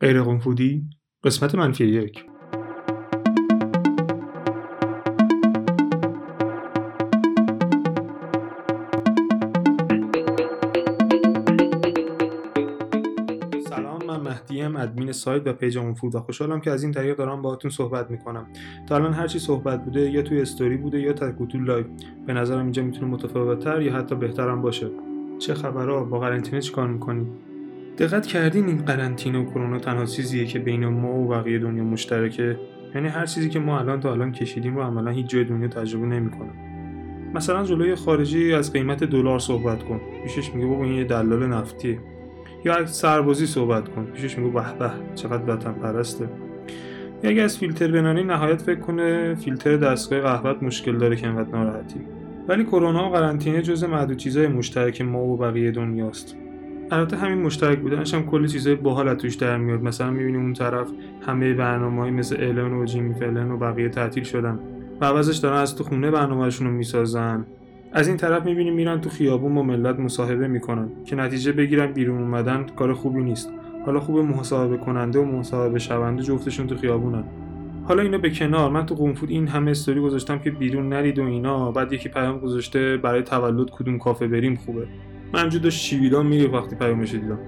غیر قنفودی قسمت منفی یک. ادمین سایت و page فود و خوشحالم که از این طریق دارم باهاتون صحبت می‌کنم. تا الان هرچی صحبت بوده یا توی استوری بوده یا تک و توک live. به نظرم اینجا می‌تونه متفاوتتر یا حتی بهترم باشه. چه خبرها؟ با قرنطینه چیکار می‌کنی؟ دقت کردین این قرنطینه و کرونا تنها چیزیه که بین ما و بقیه دنیا مشترکه؟ یعنی هر چیزی که ما الان تا الان کشیدیم رو عملا هیچ جای دنیا تجربه نمی‌کنه. مثلا جلوی خارجی از قیمت دلار صحبت کن. پیشش میگه بابا این یه دلال نفتیه. یا از سربازی صحبت کن. پیشش میگه به به چقدر وطن پرسته. یا اگه از فیلتر بنانی نهایت فکر کنه فیلتر دستگاه قهوت مشکل داره که انقدر ناراحتی. ولی کرونا و قرنطینه جزء معدود چیزای مشترک ما و بقیه دنیاست. البته همین مشترک بودنش هم کلی چیزای باحال توش در میاد مثلا می‌بینیم اون طرف همه برنامه‌های مثل الن و جیمی فلن و بقیه تعطیل شدن و عوضش دارن از تو خونه برنامهشون رو می‌سازن. از این طرف می‌بینیم میرن تو خیابون با ملت مصاحبه می‌کنن که نتیجه بگیرن بیرون اومدن کار خوبی نیست. حالا خوب مصاحبه کننده و مصاحبه شونده جفتشون تو خیابونن. حالا اینو به کنار من تو قنفود این همه استوری گذاشتم که بیرون نرید و اینا بعد یکی پیام گذاشته برای تولد کدوم کافه بریم خوبه. من همجور داشت شیویدان میگه وقتی پیامش دیدم.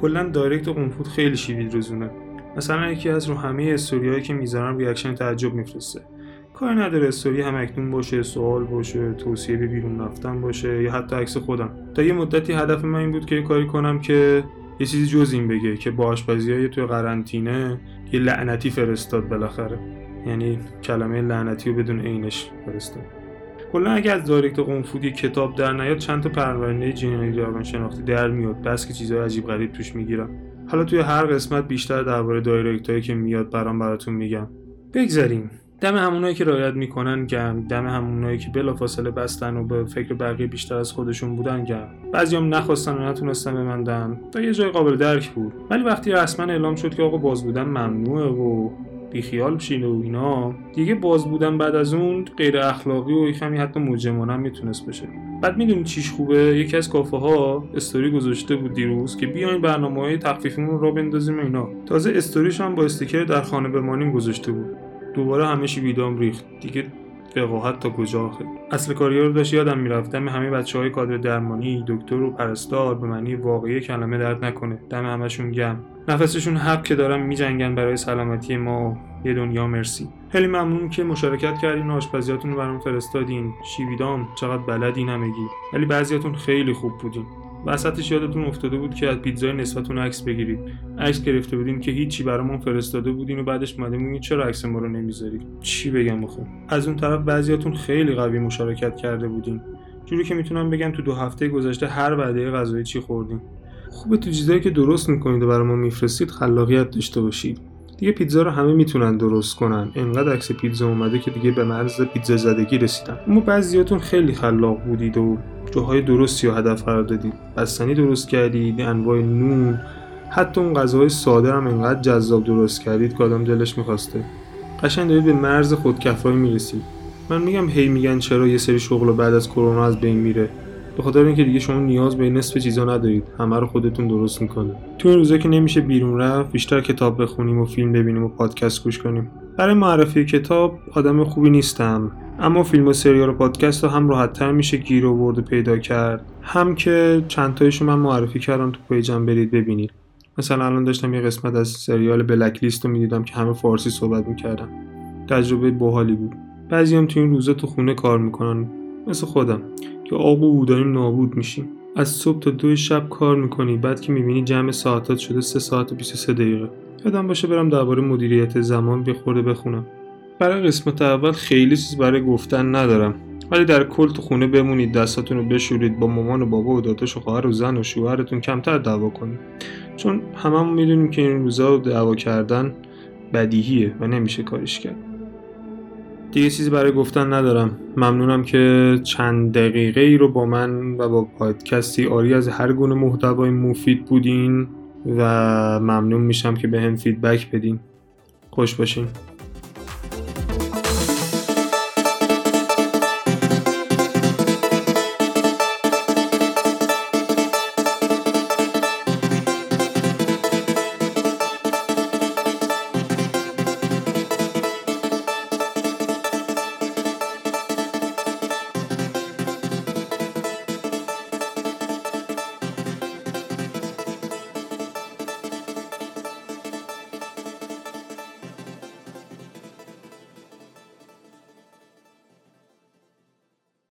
کلا دایرکت و قنفود خیلی شیوید روزونه مثلا یکی از رو همه استوریایی که می‌ذارم ریاکشن تعجب میفرسته. کاری نداره استوری هم اکنون باشه سوال باشه توصیه به بیرون رفتن باشه یا حتی عکس خودم. تا یه مدتی هدف من این بود که یه کاری کنم که یه چیزی جز این بگه که با های توی قرنطینه یه لعنتی فرستاد بالاخره. یعنی کلمه لعنتی رو بدون عینش فرستاد. کلا اگه از دایرکت قنفودی کتاب در نیاد چند تا پرونده جنایی شناختی در میاد. بس که چیزهای عجیب غریب توش می‌گیرم. حالا توی هر قسمت بیشتر درباره دایرکت هایی که میاد برام براتون میگم. بگذریم دم همونایی که رعایت می‌کنن گرم. دم همونایی که بلافاصله بستن و به فکر بقیه بیشتر از خودشون بودن گرم. بعضیام نخواستن و نتونستن بمندن. تا یه جای قابل درک بود. ولی وقتی رسما اعلام شد که آقا باز بودن ممنوعه و بیخیال بشین و اینا. دیگه باز بودن بعد از اون غیر اخلاقی و کمی حتی مجرمانه می‌تونست بشه. بعد می‌دونی چیش خوبه؟ یکی از کافه ها استوری گذاشته بود دیروز که بیاین برنامه های تخفیفیمون رو بندازیم اینا. تازه استوریش هم با استیکر در خانه بمانیم گذاشته بود. دوباره همه ویدام ریخت. دیگه وقاحت تا کجا آخه؟ اصل کاری رو داشت یادم می‌رفت. دم همه بچه های کادر درمانی دکتر و پرستار به معنی واقعی کلمه درد نکنه. دم همشون گم. نفسشون حق که دارن میجنگن برای سلامتی ما. یه دنیا مرسی. خیلی ممنون که مشارکت کردین و آشپزیاتون رو برام فرستادین. شیویدام چقدر بلدین همگی ولی بعضیاتون خیلی خوب بودین. وسطش یادتون افتاده بود که از پیتزای نسبتون عکس بگیرید. عکس گرفته بودین که هیچی برامون فرستاده بودین و بعدش اومده چرا عکس ما رو نمی‌ذاری چی بگم بخون از اون طرف بعضیاتون خیلی قوی مشارکت کرده بودین. جوری که می‌تونم بگم تو دو هفته گذشته هر وعده غذایی چی خوردیم خوبه تو چیزایی که درست می‌کنید و برای ما میفرستید خلاقیت داشته باشید. دیگه پیتزا رو همه می‌تونن درست کنن. انقدر عکس پیتزا اومده که دیگه به مرز پیتزا زدگی رسیدن. اما بعضیاتون خیلی خلاق بودید و جاهای درستی و هدف قرار دادید. بستنی درست کردید انواع نون. حتی اون غذاهای ساده هم انقدر جذاب درست کردید که آدم دلش می‌خواسته. قشنگ دارید به مرز خودکفایی می‌رسید. من میگم هی میگن چرا یه سری شغل بعد از کرونا از بین میره. به خاطر اینکه دیگه شما نیاز به نصف چیزا ندارید. همه رو خودتون درست می‌کنه تو این روزا که نمیشه بیرون رفت بیشتر کتاب بخونیم و فیلم ببینیم و پادکست گوش کنیم. برای معرفی کتاب آدم خوبی نیستم. اما فیلم و سریال و پادکست رو هم راحتتر میشه گیر و پیدا کرد. هم که چند تایشو من معرفی کردم تو پیجم برید ببینید. مثلا الان داشتم یه قسمت از سریال بلک لیست رو می‌دیدم که همه فارسی صحبت می‌کردم تجربه باحالی بود. بعضی تو این روزا تو خونه کار می‌کنن. مثل خودم. که آقو داریم نابود میشیم. از صبح تا دو شب کار می‌کنی بعد که می‌بینی جمع ساعتات شده 3 ساعت و 23 دقیقه. یادم باشه برم درباره مدیریت زمان بخورده بخونم. برای قسمت اول خیلی چیز برای گفتن ندارم. ولی در کل تو خونه بمونید دستاتون رو بشورید با مامان و بابا و داداش و خواهر و زن و شوهرتون کمتر دعوا کنید. چون هممون می‌دونیم که این روزا دعوا کردن بدیهیه و نمیشه کارش کرد. دیگه چیزی برای گفتن ندارم. ممنونم که چند دقیقه ای رو با من و با پادکستی آری از هر گونه محتوای مفید بودین و ممنون میشم که به هم فیدبک بدین. خوش باشین.